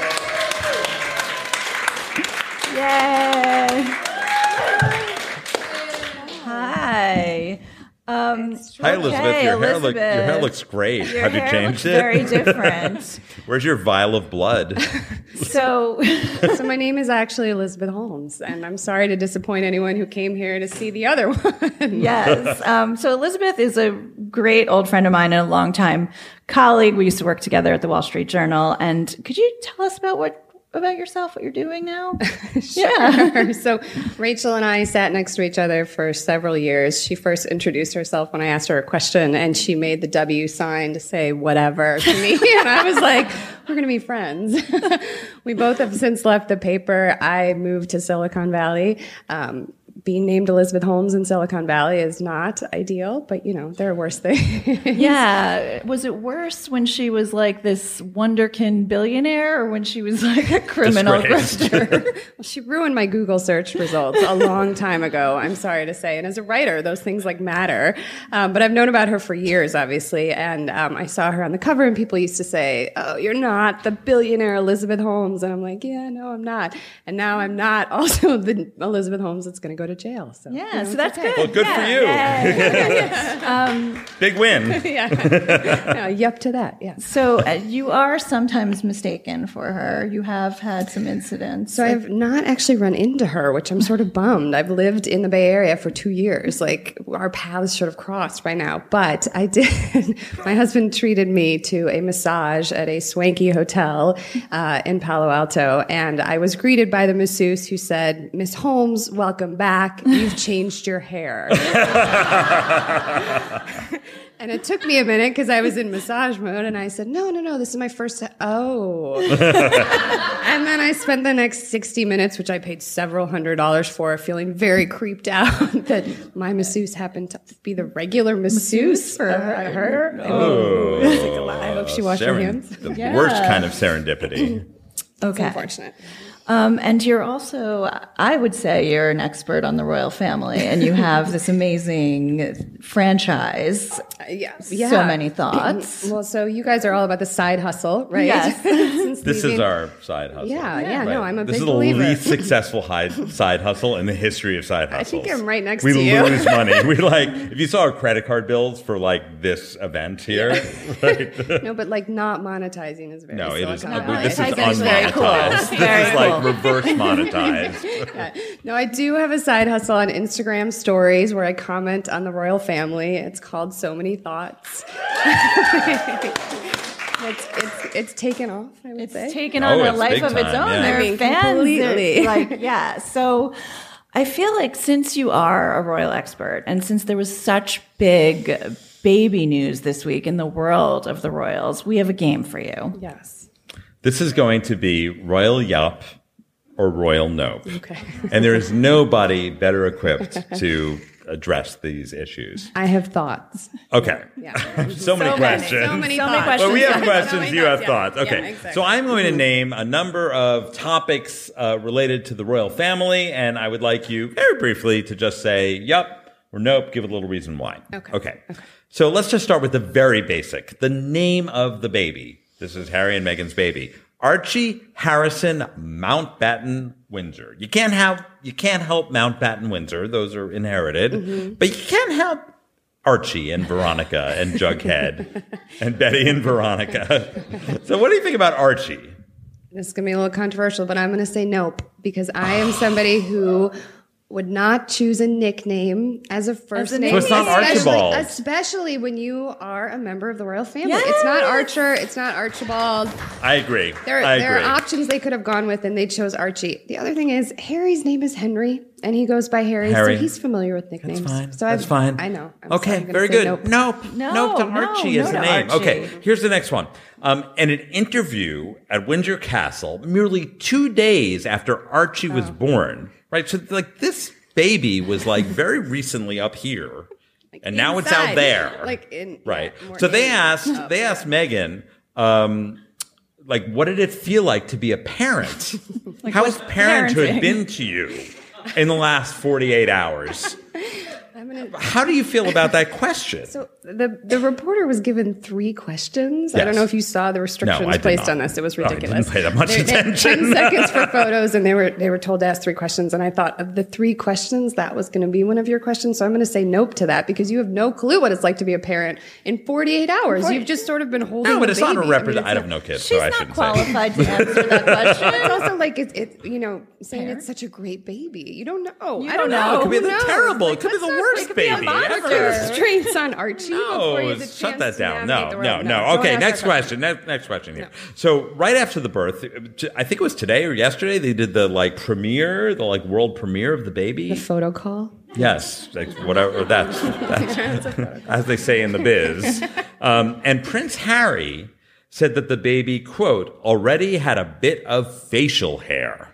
yay hi Hi, Elizabeth. Okay, your, Hair look, your hair looks great. Your Have you hair changed looks it? very different. Where's your vial of blood? so, so my name is actually Elizabeth Holmes, and I'm sorry to disappoint anyone who came here to see the other one. yes. Um, so Elizabeth is a great old friend of mine and a longtime colleague. We used to work together at the Wall Street Journal. And could you tell us about what about yourself, what you're doing now? Sure. so Rachel and I sat next to each other for several years. She first introduced herself when I asked her a question, and she made the W sign to say whatever to me. and I was like, we're going to be friends. we both have since left the paper. I moved to Silicon Valley. Um, being named Elizabeth Holmes in Silicon Valley is not ideal, but you know, there are worse things. Yeah. Was it worse when she was like this wonderkin billionaire or when she was like a criminal grifter? Well, she ruined my Google search results a long time ago. I'm sorry to say. And as a writer, those things like matter. Um, but I've known about her for years, obviously. And um, I saw her on the cover, and people used to say, "Oh, you're not the billionaire Elizabeth Holmes." And I'm like, "Yeah, no, I'm not." And now I'm not also the Elizabeth Holmes that's going to go to jail. So Yeah, you know, so that's okay. good. Well, good for Yeah, you. yay. Big win. Yeah, yup to that. Yeah. so uh, you are sometimes mistaken for her. You have had some incidents. So I've not actually run into her, which I'm sort of bummed. I've lived in the Bay Area for two years. Like our paths should have crossed by now. But I did. My husband treated me to a massage at a swanky hotel uh, in Palo Alto, and I was greeted by the masseuse who said, "Miss Holmes, welcome back. You've changed your hair." And it took me a minute because I was in massage mode, and I said, "No, no, no, this is my first." Oh, and then I spent the next sixty minutes, which I paid several hundred dollars for, feeling very creeped out that my masseuse happened to be the regular masseuse for oh, her. her. Oh. I hope she washed her hands. The worst kind of serendipity. okay. Unfortunate. Um, and you're also, I would say, you're an expert on the royal family, and you have this amazing franchise. Yeah, So many thoughts. Well, so you guys are all about the side hustle, right? Yes. Since This is our side hustle. Yeah, yeah, no, I'm a This big believer. This is the least successful hide, side hustle in the history of side hustles. I think I'm right next we to you. We lose money. We like if you saw our credit card bills for like this event here. right? No, but like not monetizing is very. No, it is. Silicon This is Monetizing is very cool. This Very is like cool. reverse monetized. No, I do have a side hustle on Instagram stories where I comment on the royal family. It's called So Many Thoughts. it's, it's, it's taken off, I would It's say. taken Oh, on a life big of its time, own. yeah. There I are mean, fans. completely. Like, yeah. So I feel like since you are a royal expert and since there was such big baby news this week in the world of the royals, we have a game for you. yes. This is going to be Royal Yup or Royal Nope. Okay. And there is nobody better equipped to address these issues. I have thoughts. Okay. Yeah. so, many questions. So many So many questions. Well, we have Yeah. questions. So many You have yeah. thoughts. Yeah, Okay. exactly. So I'm going to name a number of topics uh, related to the royal family, and I would like you very briefly to just say yep or nope, give a little reason why. Okay. Okay. So let's just start with the very basic. The name of the baby. This is Harry and Meghan's baby. Archie Harrison Mountbatten Windsor. You can't have you can't help Mountbatten Windsor; those are inherited. Mm-hmm. But you can't help Archie and Veronica and Jughead and Betty and Veronica. So, what do you think about Archie? This is going to be a little controversial, but I'm going to say nope because I am somebody who would not choose a nickname as a first As a name. name. So it's not especially, Archibald. especially when you are a member of the royal family. It's not Archer. It's not Archibald. I agree. There, I there agree. are options they could have gone with, and they chose Archie. The other thing is Harry's name is Henry, and he goes by Harry, Harry. so he's familiar with nicknames. That's fine. So That's I've- fine. I know. I'm okay, very good. Nope. Nope. No, nope to no, Archie no as a to name. Archie. Okay, here's the next one. Um, in an interview at Windsor Castle, merely two days after Archie was Oh. born, right? So, like, this baby was like very recently up here. and now it's out there. Like in- right. yeah, so they asked they asked Meghan, um, like, what did it feel like to be a parent? How has parenthood parenting? been to you in the last 48 hours? I'm How do you feel about that question? So the the reporter was given three questions. I don't know if you saw the restrictions I placed not. on this. It was Oh, I didn't ridiculous. pay that much They- they had attention. Ten seconds for photos, and they were they were told to ask three questions. And I thought of the three questions, that was going to be one of your questions. So I'm going to say nope to that because you have no clue what it's like to be a parent in 48 hours. You've just sort of been holding. no, but the it's not a baby. represent. mean, I, have no kids, She's so I not shouldn't say. qualified to answer that question. It's also like it's, it's you know saying it's such a great baby. You don't know. You I don't don't know. know. It could be Who the knows? terrible. It could be the worst it could be a baby monster. ever. On Archie before you No, have shut that down. navigate No, no, no. Okay, next question. Next, next question here. So, right after the birth, I think it was today or yesterday, they did the like premiere, the like world premiere of the baby. The photo call. Yes, like whatever that's, that's as they say in the biz. Um, and Prince Harry said that the baby, quote, already had a bit of facial hair.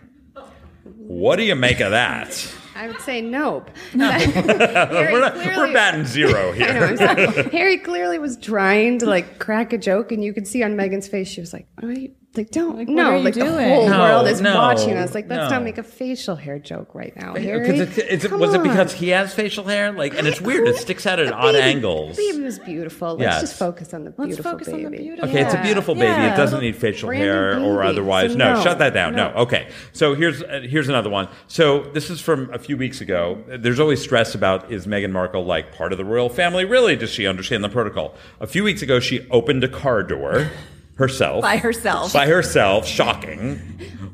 What do you make of that? I would say nope. we're, not, we're batting zero I know, here. I'm sorry. Harry clearly was trying to like crack a joke, and you could see on Meghan's face she was like, "Are you like don't what no are you like the whole No, world is no, watching us like let's no. not make a facial hair joke right now, Harry." Because it, is it, Come was it because he has facial hair? Like, and it's weird. It sticks out at The odd baby- angles. The baby was beautiful. Let's Yes. just focus on the Let's beautiful focus baby. on the beautiful. Okay, it's a Yeah. beautiful baby. Yeah. It doesn't need facial Brand new hair or otherwise. So no, no, shut that down. No. no. Okay. So here's uh, here's another one. So this is from a few weeks ago. There's always stress about is Meghan Markle like part of the royal family? Really? Does she understand the protocol? A few weeks ago, she opened a car door herself. By herself. By herself. Shocking.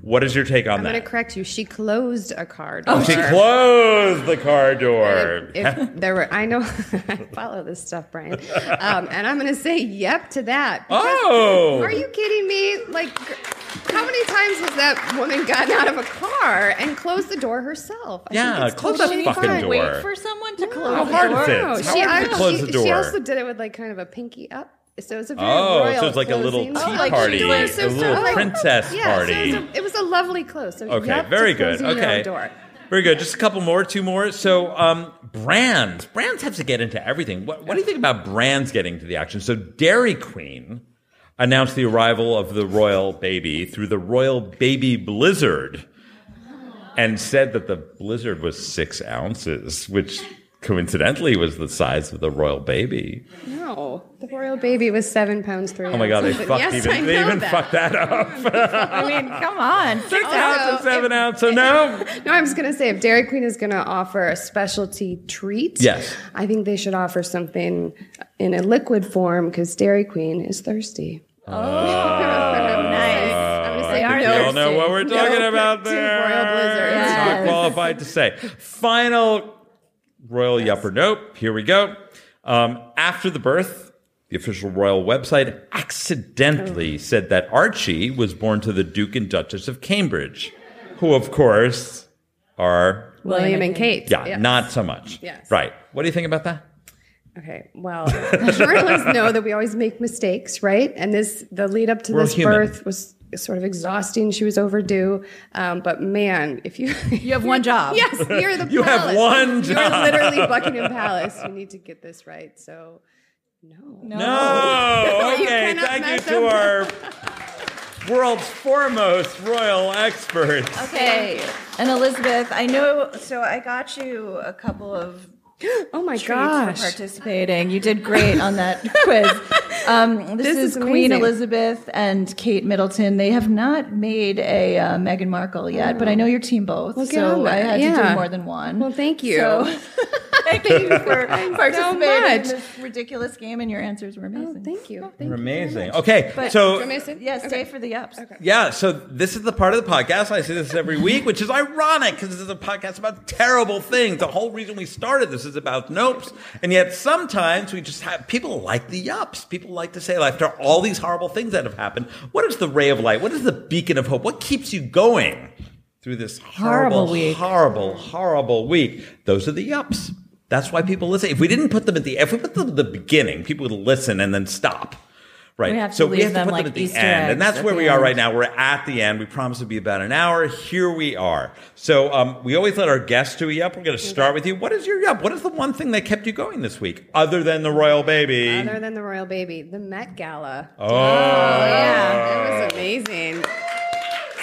What is your take on that? I'm going to correct you. She closed a card. Oh, she closed the car door. If, if there were, I know, I follow this stuff, Brian, um, and I'm going to say yep to that. Oh. are you kidding me? Like, how many times has that woman gotten out of a car and closed the door herself? I Yeah, think it's close that totally fucking fine. door. Wait for someone to close How the hard door. is it? No, How she, hard is I, to close she, the door? she also did it with like kind of a pinky up. So it's a very Oh, royal so it's like a little tea like she party, did. a little princess yeah, party. So it, was a, it was a lovely close. So Okay, yep to very good. closing your own Okay. door. Very good. Just a couple more, two more. So, um, brands. Brands have to get into everything. What, what do you think about brands getting to the action? So, Dairy Queen announced the arrival of the royal baby through the royal baby blizzard and said that the blizzard was six ounces, which coincidentally was the size of the royal baby. No, the royal baby was seven pounds three. Oh my God, they fucked yes, even, I they even that. fucked that up. I mean, come on. Six Also, ounces, seven if- ounces. So no. No, I'm just gonna say if Dairy Queen is gonna offer a specialty treat, Yes. I think they should offer something in a liquid form because Dairy Queen is thirsty. Oh nice. I'm gonna say I no we all know what we're no talking about to there. Royal Blizzard. It's not qualified to say. Final royal yup or nope. Here we go. Um, after the birth, the official royal website accidentally said that Archie was born to the Duke and Duchess of Cambridge, who, of course, are William and Kate. yeah, Yes. not so much. Yes. Right. What do you think about that? Okay, well, journalists know that we always make mistakes, right? And this, the lead up to We're this human. birth was sort of exhausting. She was overdue. Um, but man, if you You have one job. yes, you're the You have palace. one You're literally Buckingham Palace. You need to get this right. So, no, No. No. Okay. cannot Thank you to our world's foremost royal experts. Okay. And Elizabeth, I know, so I got you a couple of Oh my gosh. for participating. You did great on that quiz. Um, this, This is, is Queen. Elizabeth and Kate Middleton. They have not made a uh, Meghan Markle yet, but I know your team both, get so I had to do more than one. Well, thank you. So, thank you for participating in this ridiculous game, and your answers were amazing. Oh, thank you. Thank You're you amazing. much. Okay, But- so Do you want me to sit? Yeah, stay Okay. for the ups. yeah, so this is the part of the podcast I say this every week, which is ironic because this is a podcast about terrible things. The whole reason we started this is about nopes, and yet sometimes we just have people like the yups. People like to say after all these horrible things that have happened, what is the ray of light? What is the beacon of hope? What keeps you going through this horrible, Horrible week. horrible, horrible week? Those are the yups. That's why people listen. If we didn't put them at the if we put them at the beginning, people would listen and then stop. Right. We have to so leave we have to them put like them at the Easter end. And that's where the we are end. right now. We're at the end. We promised it'd be about an hour. Here we are. So um, we always let our guests do a yup. We're going to start with you. What is your yup? What is the one thing that kept you going this week, other than the royal baby? Other than the royal baby, the Met Gala. oh, yeah, it was amazing.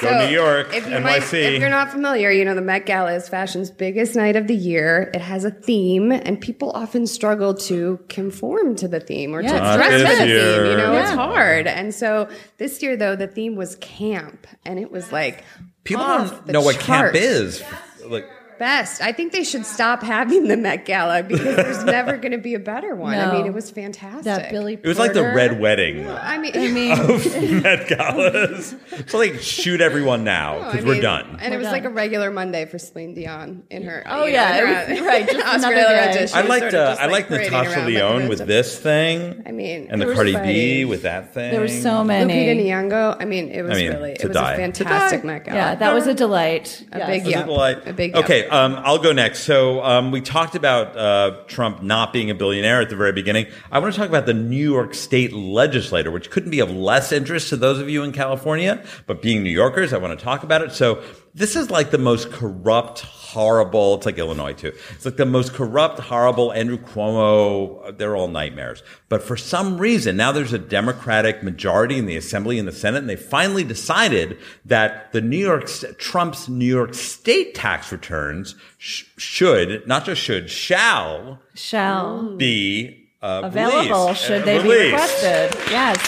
Go New York, if you NYC. might- if you're not familiar, you know the Met Gala is fashion's biggest night of the year. It has a theme, and people often struggle to conform to the theme or Yeah, to it's dress this for the year. theme. You know, it's hard. And so this year, though, the theme was camp, and it was like People off don't the know what camp charts. is. Like, Best. I think they should stop having the Met Gala because there's never going to be a better one. I mean, it was fantastic. That Billy. it was like the red wedding I mean, I mean, Met Galas. so like shoot everyone now I because we're mean, done. And it was done. like a regular Monday for Celine Dion in her. Oh, you yeah, know, it her, was- right, just Oscar another de la day. I was liked uh, just, I like, liked parading Natasha around Lyonne with this thing. I mean, and the there was Cardi B with that thing. there were so many. Lupita Nyong'o. I mean, it was I mean, really it was die. a fantastic die. Met Gala. Yeah, that was a delight. A big Was it yup. the light? A big okay, um, I'll go next. So um, we talked about uh, Trump not being a billionaire at the very beginning. I want to talk about the New York State legislator, which couldn't be of less interest to those of you in California. But being New Yorkers, I want to talk about it. So this is like the most corrupt, horrible. It's like Illinois too. It's like the most corrupt, horrible. Andrew Cuomo. They're all nightmares. But for some reason, now there's a Democratic majority in the Assembly and the Senate, and they finally decided that the New York Trump's New York State tax returns sh- should not just should shall Shall be uh, available released, should uh, they be requested? Yes.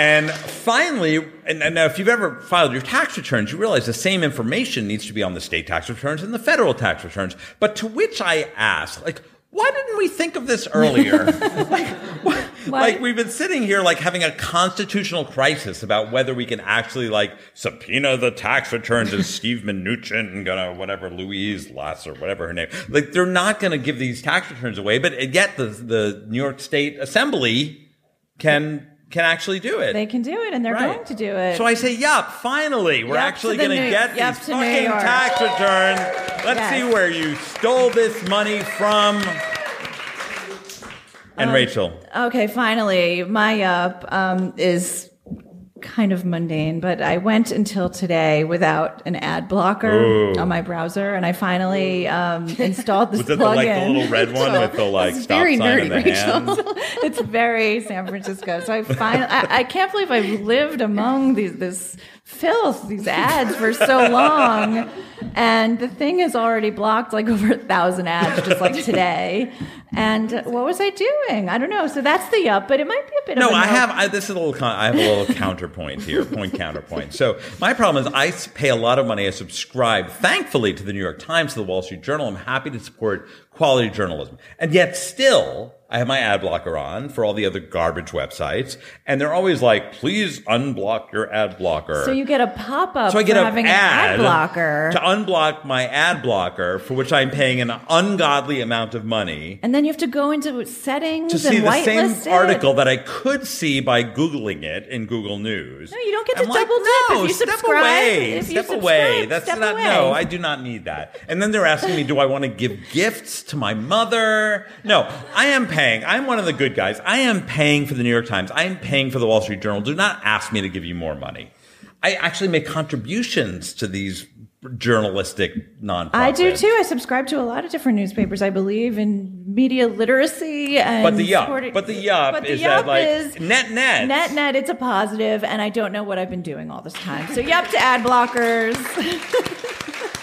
And finally, and, and now if you've ever filed your tax returns, you realize the same information needs to be on the state tax returns and the federal tax returns. But to which I ask, like, why didn't we think of this earlier? like, why- like we've been sitting here like having a constitutional crisis about whether we can actually like subpoena the tax returns of Steve Mnuchin, gonna whatever Louise Lass or whatever her name. Like they're not going to give these tax returns away, but yet the the New York State Assembly can can actually do it. They can do it, and they're Right. going to do it. So I say, yup, finally, we're Yup actually going to get yup these fucking tax returns. Let's Yes. see where you stole this money from. And Um, Rachel, Okay, finally, my up um, is kind of mundane, but I went until today without an ad blocker Ooh. on my browser, and I finally um, installed this was it the, like the plugin. little red one with the like It's stop very sign nerdy, in the Rachel. hand? it's very San Francisco. So I finally, I, I can't believe I've lived among these this filth, these ads for so long, and the thing is already blocked like over a thousand ads just like today. And what was I doing? I don't know. So that's the up, but it might be a bit No, of a I nope. have. I, this is a little. Con- I have a little counterpoint here. Point counterpoint. So my problem is, i pay a lot of money. I subscribe, thankfully, to the New York Times, to the Wall Street Journal. I'm happy to support quality journalism, and yet still, I have my ad blocker on for all the other garbage websites, and they're always like, "Please unblock your ad blocker." So you get a pop up so I get having ad, an ad blocker. to unblock my ad blocker, for which I'm paying an ungodly amount of money and then you have to go into settings to see the same it. article that I could see by googling it in Google News. No, you don't get to I'm like, double dip no, if you step subscribe. away, If you step away. That's step not away. no. I do not need that. And then they're asking me, do I want to give gifts to my mother? No, I am paying. I'm one of the good guys. I am paying for the New York Times. I am paying for the Wall Street Journal. Do not ask me to give you more money. I actually make contributions to these journalistic nonprofits. I do too. I subscribe to a lot of different newspapers. I believe in media literacy and But the yup, supporting- but the yup But the is yup that like is- net net net net. It's a positive, and I don't know what I've been doing all this time. So yup to ad blockers.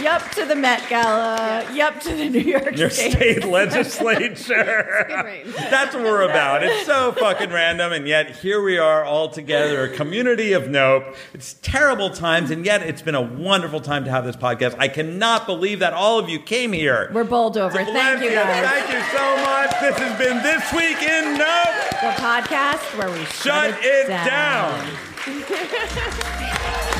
yup to the Met Gala. Yup to the New York your State. state legislature. That's what we're about. It's so fucking random, and yet here we are all together, a community of nope. It's terrible times, and yet it's been a wonderful time to have this podcast. I cannot believe that all of you came here. We're bowled over. Thank you guys. Thank you so much. This has been This Week in Nope. The podcast where we shut, Shut it down. down.